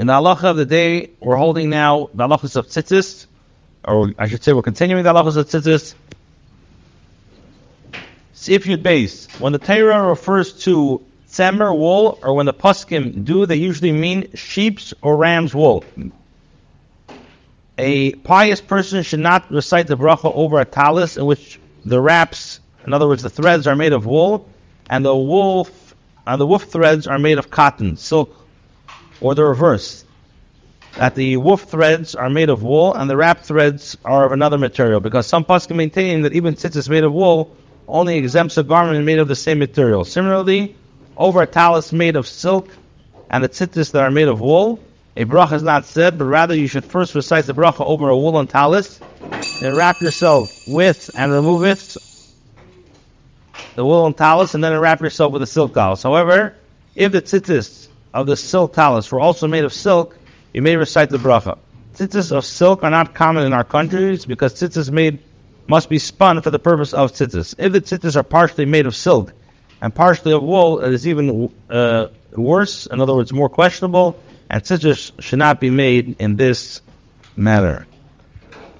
In the halacha of the day, we're holding now the halachas of tzitzis, or I should say we're continuing the halachas of tzitzis. If you'd base. When the Torah refers to tzemer wool, or when the poskim do, they usually mean sheep's or ram's wool. A pious person should not recite the bracha over a talis in which the warps, in other words, the threads are made of wool, and the wool, and the woof threads are made of cotton, silk, or the reverse. That the woof threads are made of wool and the warp threads are of another material, because some poskim maintain that even tzitzis made of wool only exempts a garment made of the same material. Similarly, over a talus made of silk and the tzitzis that are made of wool, a bracha is not said, but rather you should first recite the bracha over a woolen talus, then wrap yourself with and remove it, the woolen talus, and then wrap yourself with a silk talus. However, if the tzitzis of the silk talus were also made of silk, you may recite the bracha. Tzitzis of silk are not common in our countries because tzitzis made must be spun for the purpose of tzitzis. If the tzitzis are partially made of silk and partially of wool, it is even uh, worse. In other words, more questionable. And tzitzis should not be made in this manner.